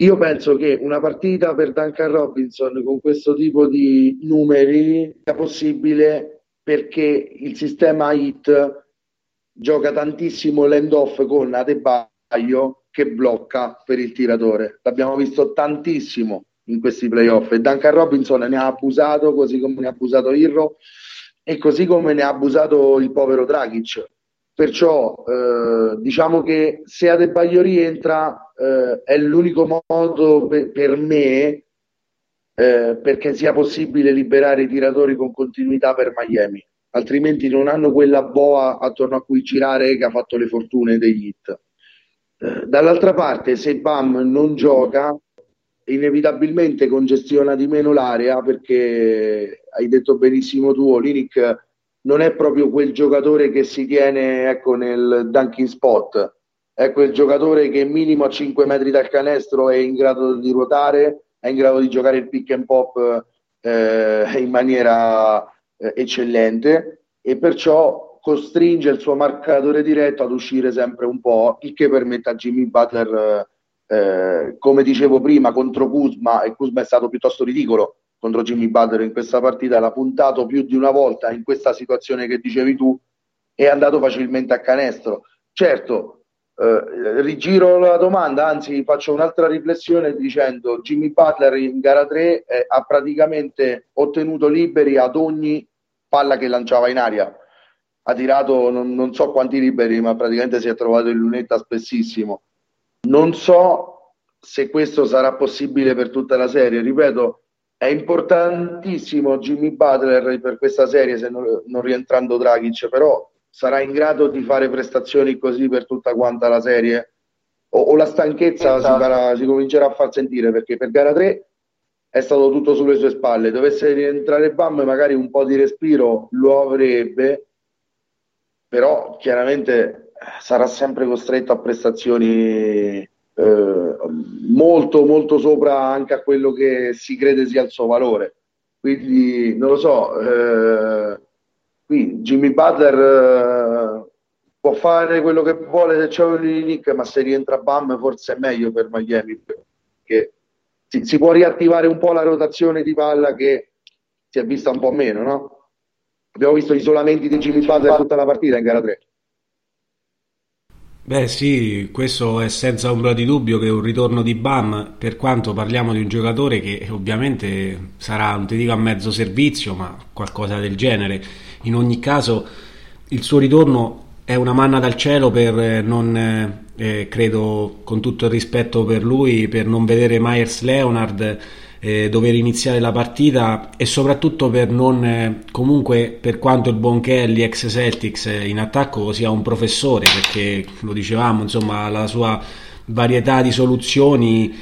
Io penso che una partita per Duncan Robinson con questo tipo di numeri sia possibile perché il sistema HIT gioca tantissimo l'end-off con Adebayo che blocca per il tiratore. L'abbiamo visto tantissimo in questi playoff e Duncan Robinson ne ha abusato così come ne ha abusato Irro e così come ne ha abusato il povero Dragic Perciò eh, diciamo che se Adebayo rientra eh, è l'unico modo per, per me eh, perché sia possibile liberare i tiratori con continuità per Miami, altrimenti non hanno quella boa attorno a cui girare che ha fatto le fortune degli hit. Eh, dall'altra parte, se Bam non gioca, inevitabilmente congestiona di meno l'area perché hai detto benissimo tu, Olinic non è proprio quel giocatore che si tiene ecco, nel dunking spot, è quel giocatore che minimo a 5 metri dal canestro è in grado di ruotare, è in grado di giocare il pick and pop eh, in maniera eh, eccellente e perciò costringe il suo marcatore diretto ad uscire sempre un po', il che permette a Jimmy Butler, eh, come dicevo prima, contro Kuzma, e Kuzma è stato piuttosto ridicolo contro Jimmy Butler in questa partita, l'ha puntato più di una volta in questa situazione che dicevi tu, è andato facilmente a canestro. Certo, eh, rigiro la domanda, anzi faccio un'altra riflessione dicendo Jimmy Butler in gara 3 eh, ha praticamente ottenuto liberi ad ogni palla che lanciava in aria. Ha tirato non, non so quanti liberi, ma praticamente si è trovato in lunetta spessissimo. Non so se questo sarà possibile per tutta la serie. Ripeto, è importantissimo Jimmy Butler per questa serie, se non, non rientrando Dragic, però sarà in grado di fare prestazioni così per tutta quanta la serie? O, o la stanchezza si, farà, si, comincerà a far sentire? Perché per gara 3 è stato tutto sulle sue spalle. Dovesse rientrare Bam magari un po' di respiro lo avrebbe però chiaramente sarà sempre costretto a prestazioni eh, molto molto sopra anche a quello che si crede sia il suo valore quindi non lo so eh, qui Jimmy Butler eh, può fare quello che vuole se c'è un Nick, ma se rientra Bam forse è meglio per Miami, perché si, si, può riattivare un po' la rotazione di palla che si è vista un po' meno, no? Abbiamo visto isolamenti di Jimmy Butler tutta la partita in gara 3. Beh sì, questo è senza ombra di dubbio che un ritorno di Bam, per quanto parliamo di un giocatore che ovviamente sarà, non ti dico a mezzo servizio, ma qualcosa del genere. In ogni caso il suo ritorno è una manna dal cielo per eh, non, eh, eh, credo, con tutto il rispetto per lui, per non vedere Myers Leonard eh, dover iniziare la partita e soprattutto per non eh, comunque per quanto il buon Kelly ex Celtics eh, in attacco sia un professore perché lo dicevamo insomma la sua varietà di soluzioni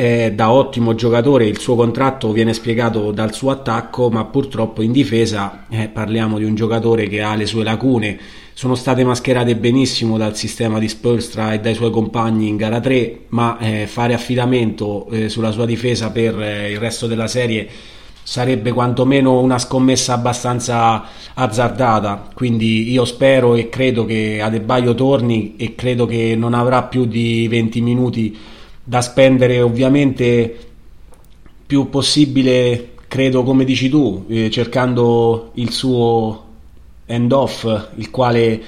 è da ottimo giocatore il suo contratto viene spiegato dal suo attacco ma purtroppo in difesa eh, parliamo di un giocatore che ha le sue lacune sono state mascherate benissimo dal sistema di Spolstra e dai suoi compagni in gara 3, ma eh, fare affidamento eh, sulla sua difesa per eh, il resto della serie sarebbe quantomeno una scommessa abbastanza azzardata. Quindi io spero e credo che Adebaio torni e credo che non avrà più di 20 minuti da spendere ovviamente più possibile, credo come dici tu, eh, cercando il suo end-off, il quale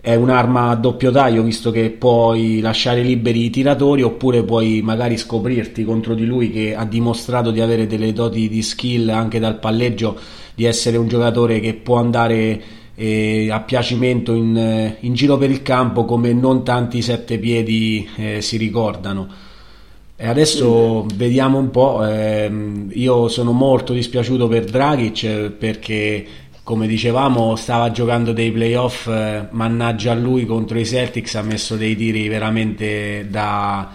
è un'arma a doppio taglio, visto che puoi lasciare liberi i tiratori oppure puoi magari scoprirti contro di lui che ha dimostrato di avere delle doti di skill anche dal palleggio, di essere un giocatore che può andare eh, a piacimento in, in, giro per il campo come non tanti sette piedi eh, si ricordano. E adesso vediamo un po', ehm, io sono molto dispiaciuto per Dragic perché come dicevamo stava giocando dei playoff eh, mannaggia a lui contro i Celtics ha messo dei tiri veramente da,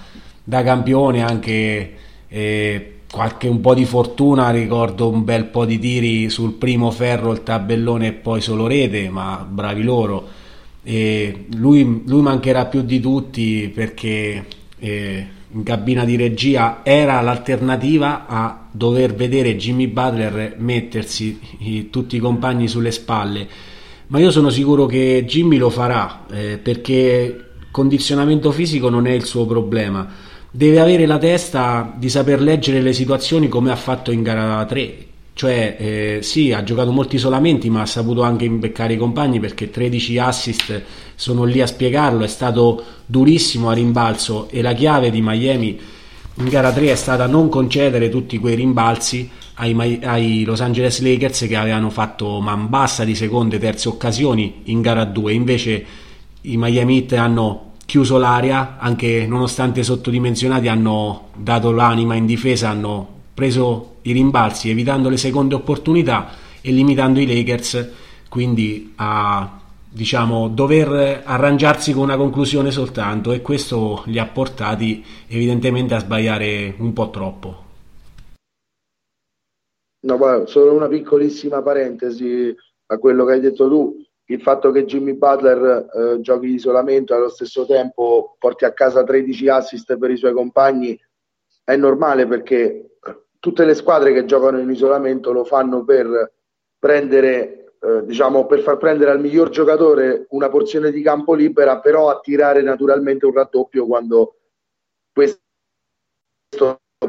da campione anche eh, qualche un po' di fortuna ricordo un bel po' di tiri sul primo ferro il tabellone e poi solo rete ma bravi loro. E lui, lui mancherà più di tutti perché eh, in cabina di regia era l'alternativa a dover vedere Jimmy Butler mettersi tutti i compagni sulle spalle. Ma io sono sicuro che Jimmy lo farà eh, perché condizionamento fisico non è il suo problema. Deve avere la testa di saper leggere le situazioni come ha fatto in gara 3 cioè eh, sì ha giocato molti isolamenti ma ha saputo anche imbeccare i compagni perché 13 assist sono lì a spiegarlo è stato durissimo a rimbalzo e la chiave di Miami in gara 3 è stata non concedere tutti quei rimbalzi ai, ai Los Angeles Lakers che avevano fatto man bassa di seconde e terze occasioni in gara 2 invece i Miami Heat hanno chiuso l'area anche nonostante sottodimensionati hanno dato l'anima in difesa hanno preso i rimbalzi evitando le seconde opportunità e limitando i Lakers quindi a diciamo dover arrangiarsi con una conclusione soltanto e questo li ha portati evidentemente a sbagliare un po' troppo. No, guarda, solo una piccolissima parentesi a quello che hai detto tu. Il fatto che Jimmy Butler eh, giochi di isolamento e allo stesso tempo porti a casa 13 assist per i suoi compagni è normale perché tutte le squadre che giocano in isolamento lo fanno per prendere eh, diciamo, per far prendere al miglior giocatore una porzione di campo libera, però attirare naturalmente un raddoppio quando questo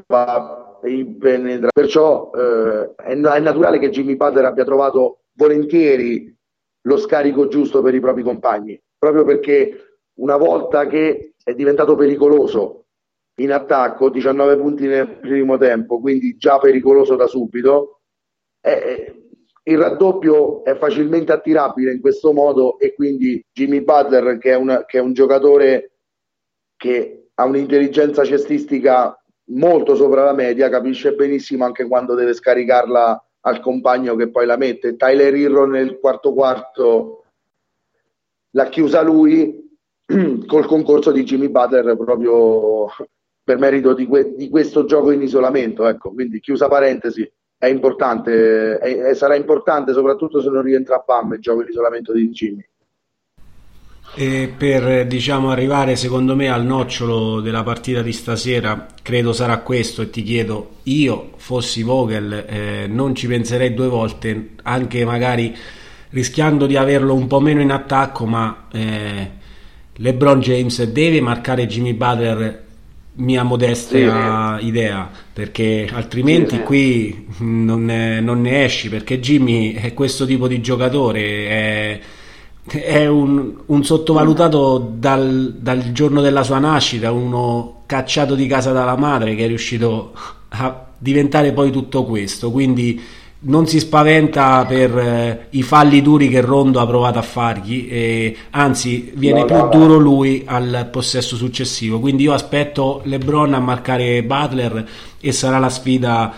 va in penetra. Perciò eh, è, è, naturale che Jimmy Butler abbia trovato volentieri lo scarico giusto per i propri compagni, proprio perché una volta che è diventato pericoloso in attacco, 19 punti nel primo tempo, quindi già pericoloso da subito, eh, il raddoppio è facilmente attirabile in questo modo e quindi Jimmy Butler, che è, una, che è un giocatore che ha un'intelligenza cestistica molto sopra la media, capisce benissimo anche quando deve scaricarla al compagno che poi la mette. Tyler Hero nel quarto quarto l'ha chiusa lui col concorso di Jimmy Butler proprio per merito di, que- di questo gioco in isolamento. Ecco, quindi chiusa parentesi è importante, è, sarà importante soprattutto se non rientra a PAM il gioco in isolamento di Jimmy. E per diciamo, arrivare secondo me al nocciolo della partita di stasera, credo sarà questo e ti chiedo, io fossi Vogel eh, non ci penserei due volte, anche magari rischiando di averlo un po' meno in attacco, ma eh, LeBron James deve marcare Jimmy Butler mia modesta sì, idea perché altrimenti sì, qui non ne, non ne, esci perché Jimmy è questo tipo di giocatore è, è un, un, sottovalutato dal, dal, giorno della sua nascita uno cacciato di casa dalla madre che è riuscito a diventare poi tutto questo. Quindi non si spaventa per eh, i falli duri che Rondo ha provato a fargli, e, anzi viene no, più no, duro lui al possesso successivo. Quindi io aspetto LeBron a marcare Butler e sarà la sfida,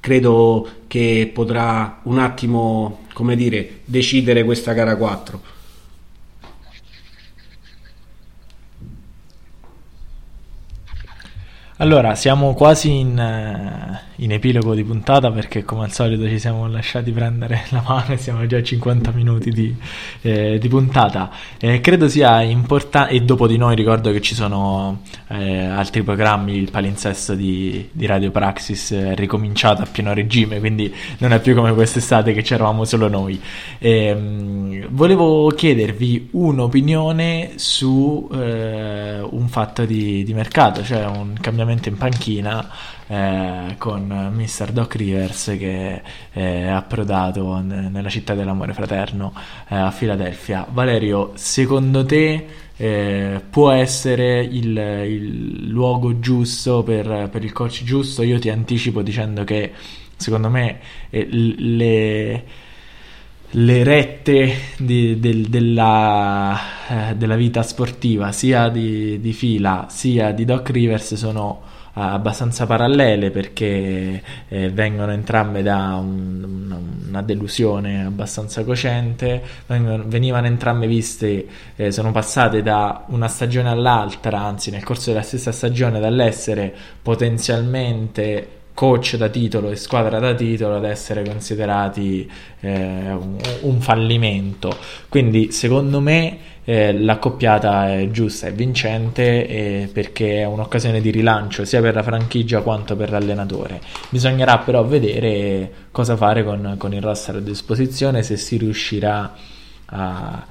credo che potrà un attimo, come dire, decidere questa gara 4. Allora, siamo quasi in, in, epilogo di puntata perché come al solito ci siamo lasciati prendere la mano e siamo già a 50 minuti di, eh, di puntata. Eh, credo sia importante, e dopo di noi ricordo che ci sono eh, altri programmi, il palinsesto di, di Radio Praxis è ricominciato a pieno regime, quindi non è più come quest'estate che c'eravamo solo noi. Ehm, volevo chiedervi un'opinione su eh, un fatto di, di mercato, cioè un cambiamento in panchina eh, con Mr. Doc Rivers che è approdato n- nella città dell'amore fraterno eh, a Filadelfia. Valerio, secondo te eh, può essere il, il luogo giusto per, per, il coach giusto? Io ti anticipo dicendo che secondo me eh, le le rette di, del, della, eh, della, vita sportiva sia di, di, fila sia di Doc Rivers sono eh, abbastanza parallele perché eh, vengono entrambe da un, una, delusione abbastanza cocente vengono, venivano entrambe viste eh, sono passate da una stagione all'altra anzi nel corso della stessa stagione dall'essere potenzialmente coach da titolo e squadra da titolo ad essere considerati eh, un, un, fallimento. Quindi secondo me eh, l'accoppiata è giusta, è vincente eh, perché è un'occasione di rilancio sia per la franchigia quanto per l'allenatore. Bisognerà però vedere cosa fare con, con il roster a disposizione, se si riuscirà a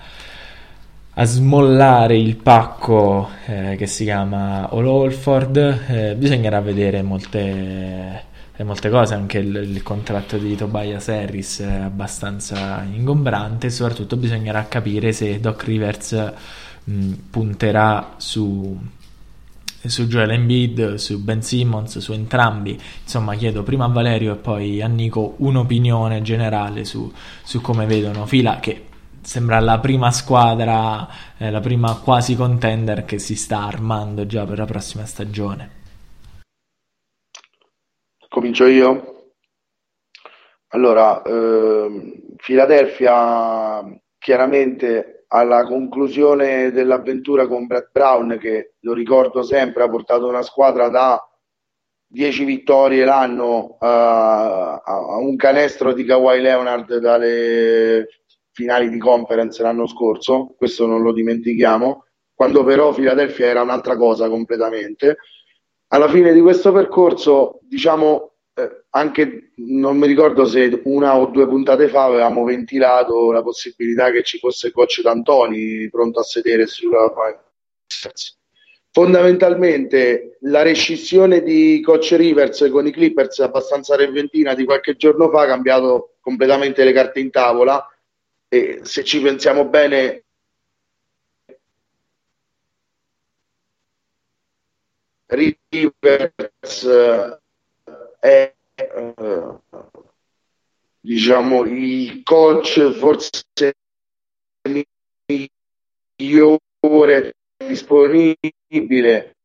a smollare il pacco eh, che si chiama All Holford eh, bisognerà vedere molte, eh, molte cose anche il, il, contratto di Tobias Harris è abbastanza ingombrante e soprattutto bisognerà capire se Doc Rivers mh, punterà su su Joel Embiid, su Ben Simmons, su entrambi. Insomma, chiedo prima a Valerio e poi a Nico un'opinione generale su, su come vedono Fila, che sembra la prima squadra, eh, la prima quasi contender che si sta armando già per la prossima stagione. Comincio io. Allora, eh, Philadelphia chiaramente alla conclusione dell'avventura con Brett Brown, che lo ricordo sempre, ha portato una squadra da 10 vittorie l'anno a, a un canestro di Kawhi Leonard dalle finali di conference l'anno scorso, questo non lo dimentichiamo, quando però Philadelphia era un'altra cosa completamente. Alla fine di questo percorso, diciamo, eh, anche non mi ricordo se una o due puntate fa avevamo ventilato la possibilità che ci fosse il coach D'Antoni pronto a sedere sulla fondamentalmente la rescissione di coach Rivers con i Clippers abbastanza repentina di qualche giorno fa ha cambiato completamente le carte in tavola e se ci pensiamo bene Rivers è eh, diciamo il coach forse migliore disponibile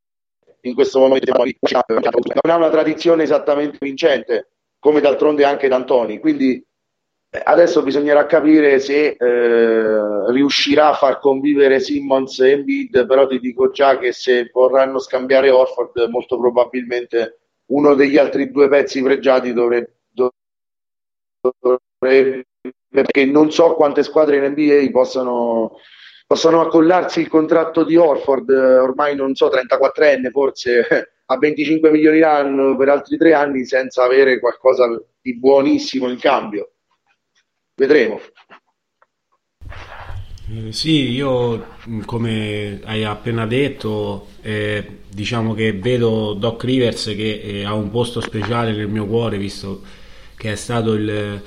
in questo momento non ha una tradizione esattamente vincente come d'altronde anche D'Antoni. Quindi eh, adesso bisognerà capire se eh, riuscirà a far convivere Simmons e Embiid però ti dico già che se vorranno scambiare Orford molto probabilmente uno degli altri due pezzi pregiati dovrebbe, perché non so quante squadre in NBA possano, possano accollarsi il contratto di Orford, ormai non so, 34enne forse, a 25 milioni l'anno per altri tre anni senza avere qualcosa di buonissimo in cambio. Vedremo. Eh, sì, io mm, come hai appena detto, eh, diciamo che vedo Doc Rivers che eh, ha un posto speciale nel mio cuore, visto che è stato il,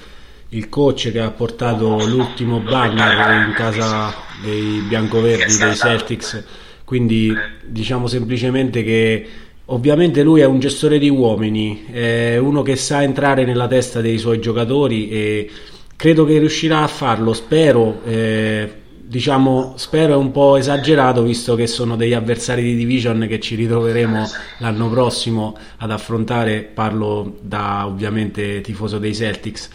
il coach che ha portato l'ultimo banner in casa dei biancoverdi dei Celtics. Quindi diciamo semplicemente che ovviamente lui è un gestore di uomini, è uno che sa entrare nella testa dei suoi giocatori e credo che riuscirà a farlo, spero. Eh, diciamo, spero è un po' esagerato visto che sono degli avversari di division che ci ritroveremo l'anno prossimo ad affrontare, parlo da ovviamente tifoso dei Celtics,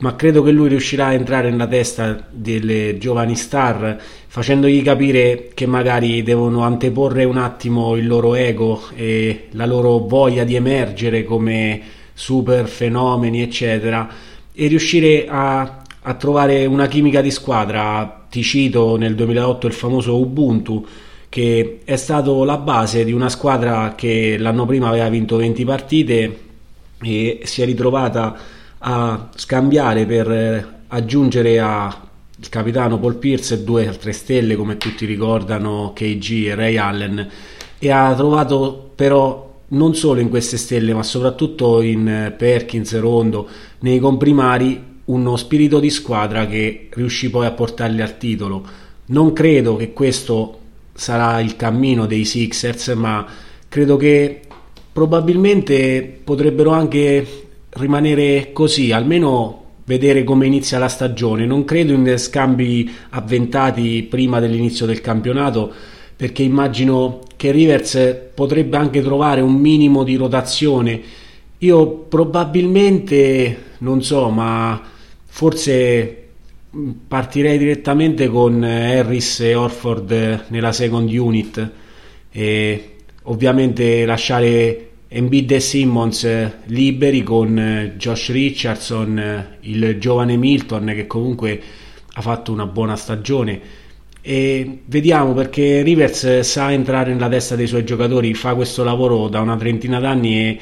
ma credo che lui riuscirà a entrare nella testa delle giovani star facendogli capire che magari devono anteporre un attimo il loro ego e la loro voglia di emergere come super fenomeni, eccetera, e riuscire a a trovare una chimica di squadra. Ti cito nel 2008 il famoso Ubuntu, che è stato la base di una squadra che l'anno prima aveva vinto 20 partite e si è ritrovata a scambiare per aggiungere al capitano Paul Pierce due altre stelle come tutti ricordano KG e Ray Allen e ha trovato però non solo in queste stelle ma soprattutto in Perkins, Rondo nei comprimari uno spirito di squadra che riuscì poi a portarli al titolo. Non credo che questo sarà il cammino dei Sixers, ma credo che probabilmente potrebbero anche rimanere così, almeno vedere come inizia la stagione. Non credo in scambi avventati prima dell'inizio del campionato, perché immagino che Rivers potrebbe anche trovare un minimo di rotazione. Io probabilmente, non so, ma Forse partirei direttamente con eh, Harris e Orford nella second unit e ovviamente lasciare Embiid e Simmons eh, liberi con eh, Josh Richardson, il giovane Milton che comunque ha fatto una buona stagione. E vediamo perché Rivers sa entrare nella testa dei suoi giocatori, fa questo lavoro da una trentina d'anni e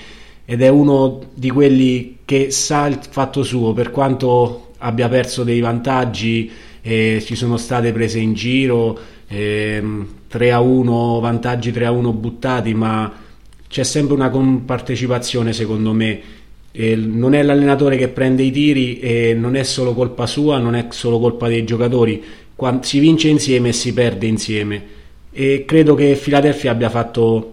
ed è uno di quelli che sa il fatto suo, per quanto abbia perso dei vantaggi, eh, ci sono state prese in giro, eh, 3 a 1, vantaggi 3 a 1 buttati, ma c'è sempre una compartecipazione secondo me. Eh, non è l'allenatore che prende i tiri e non è solo colpa sua, non è solo colpa dei giocatori, Quando si vince insieme e si perde insieme. E credo che Philadelphia abbia fatto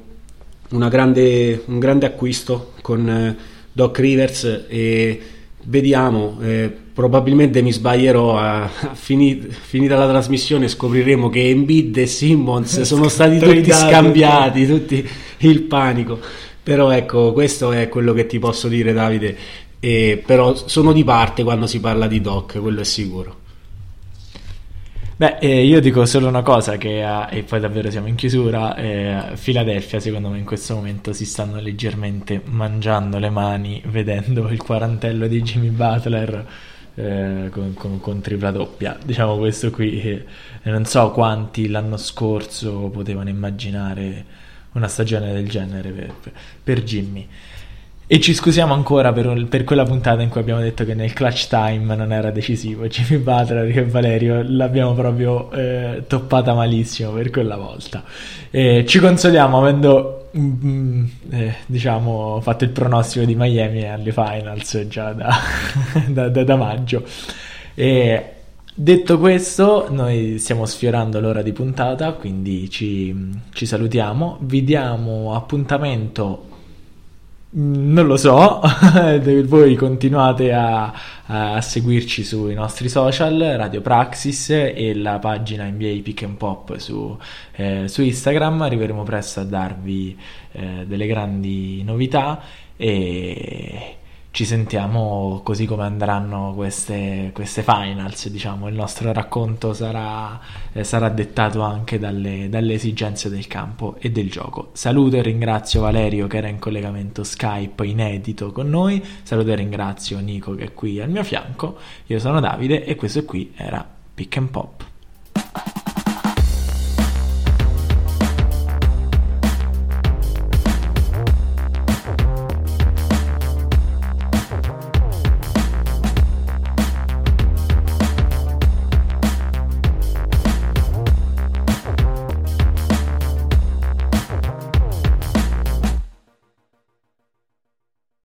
grande, un grande acquisto con eh, Doc Rivers e vediamo, eh, probabilmente mi sbaglierò, a, a fini, finita la trasmissione scopriremo che Embiid e Simmons sono stati tutti scambiati, tutti il panico. Però ecco, questo è quello che ti posso dire Davide, e, però sono di parte quando si parla di Doc, quello è sicuro. Beh, eh, io dico solo una cosa, che, eh, e poi davvero siamo in chiusura, eh, secondo me in questo momento si stanno leggermente mangiando le mani vedendo il quarantello di Jimmy Butler eh, con, con, con, tripla doppia. Diciamo questo qui, eh, non so quanti l'anno scorso potevano immaginare una stagione del genere per, per Jimmy. E ci scusiamo ancora per, per, quella puntata in cui abbiamo detto che nel clutch time non era decisivo. Jimmy Butler e Valerio l'abbiamo proprio eh, toppata malissimo per quella volta. E ci consoliamo avendo mm, eh, diciamo fatto il pronostico di Miami alle finals già da, da, da, da maggio. E detto questo, noi stiamo sfiorando l'ora di puntata, quindi ci, ci salutiamo. Vi diamo appuntamento non lo so, voi continuate a, a, seguirci sui nostri social, Radio Praxis e la pagina NBA Pick and Pop su, eh, su Instagram. Arriveremo presto a darvi eh, delle grandi novità e ci sentiamo così come andranno queste, queste finals, diciamo, il nostro racconto sarà, eh, sarà dettato anche dalle, dalle, esigenze del campo e del gioco. Saluto e ringrazio Valerio che era in collegamento Skype inedito con noi, saluto e ringrazio Nico che è qui al mio fianco, io sono Davide e questo qui era Pick and Pop.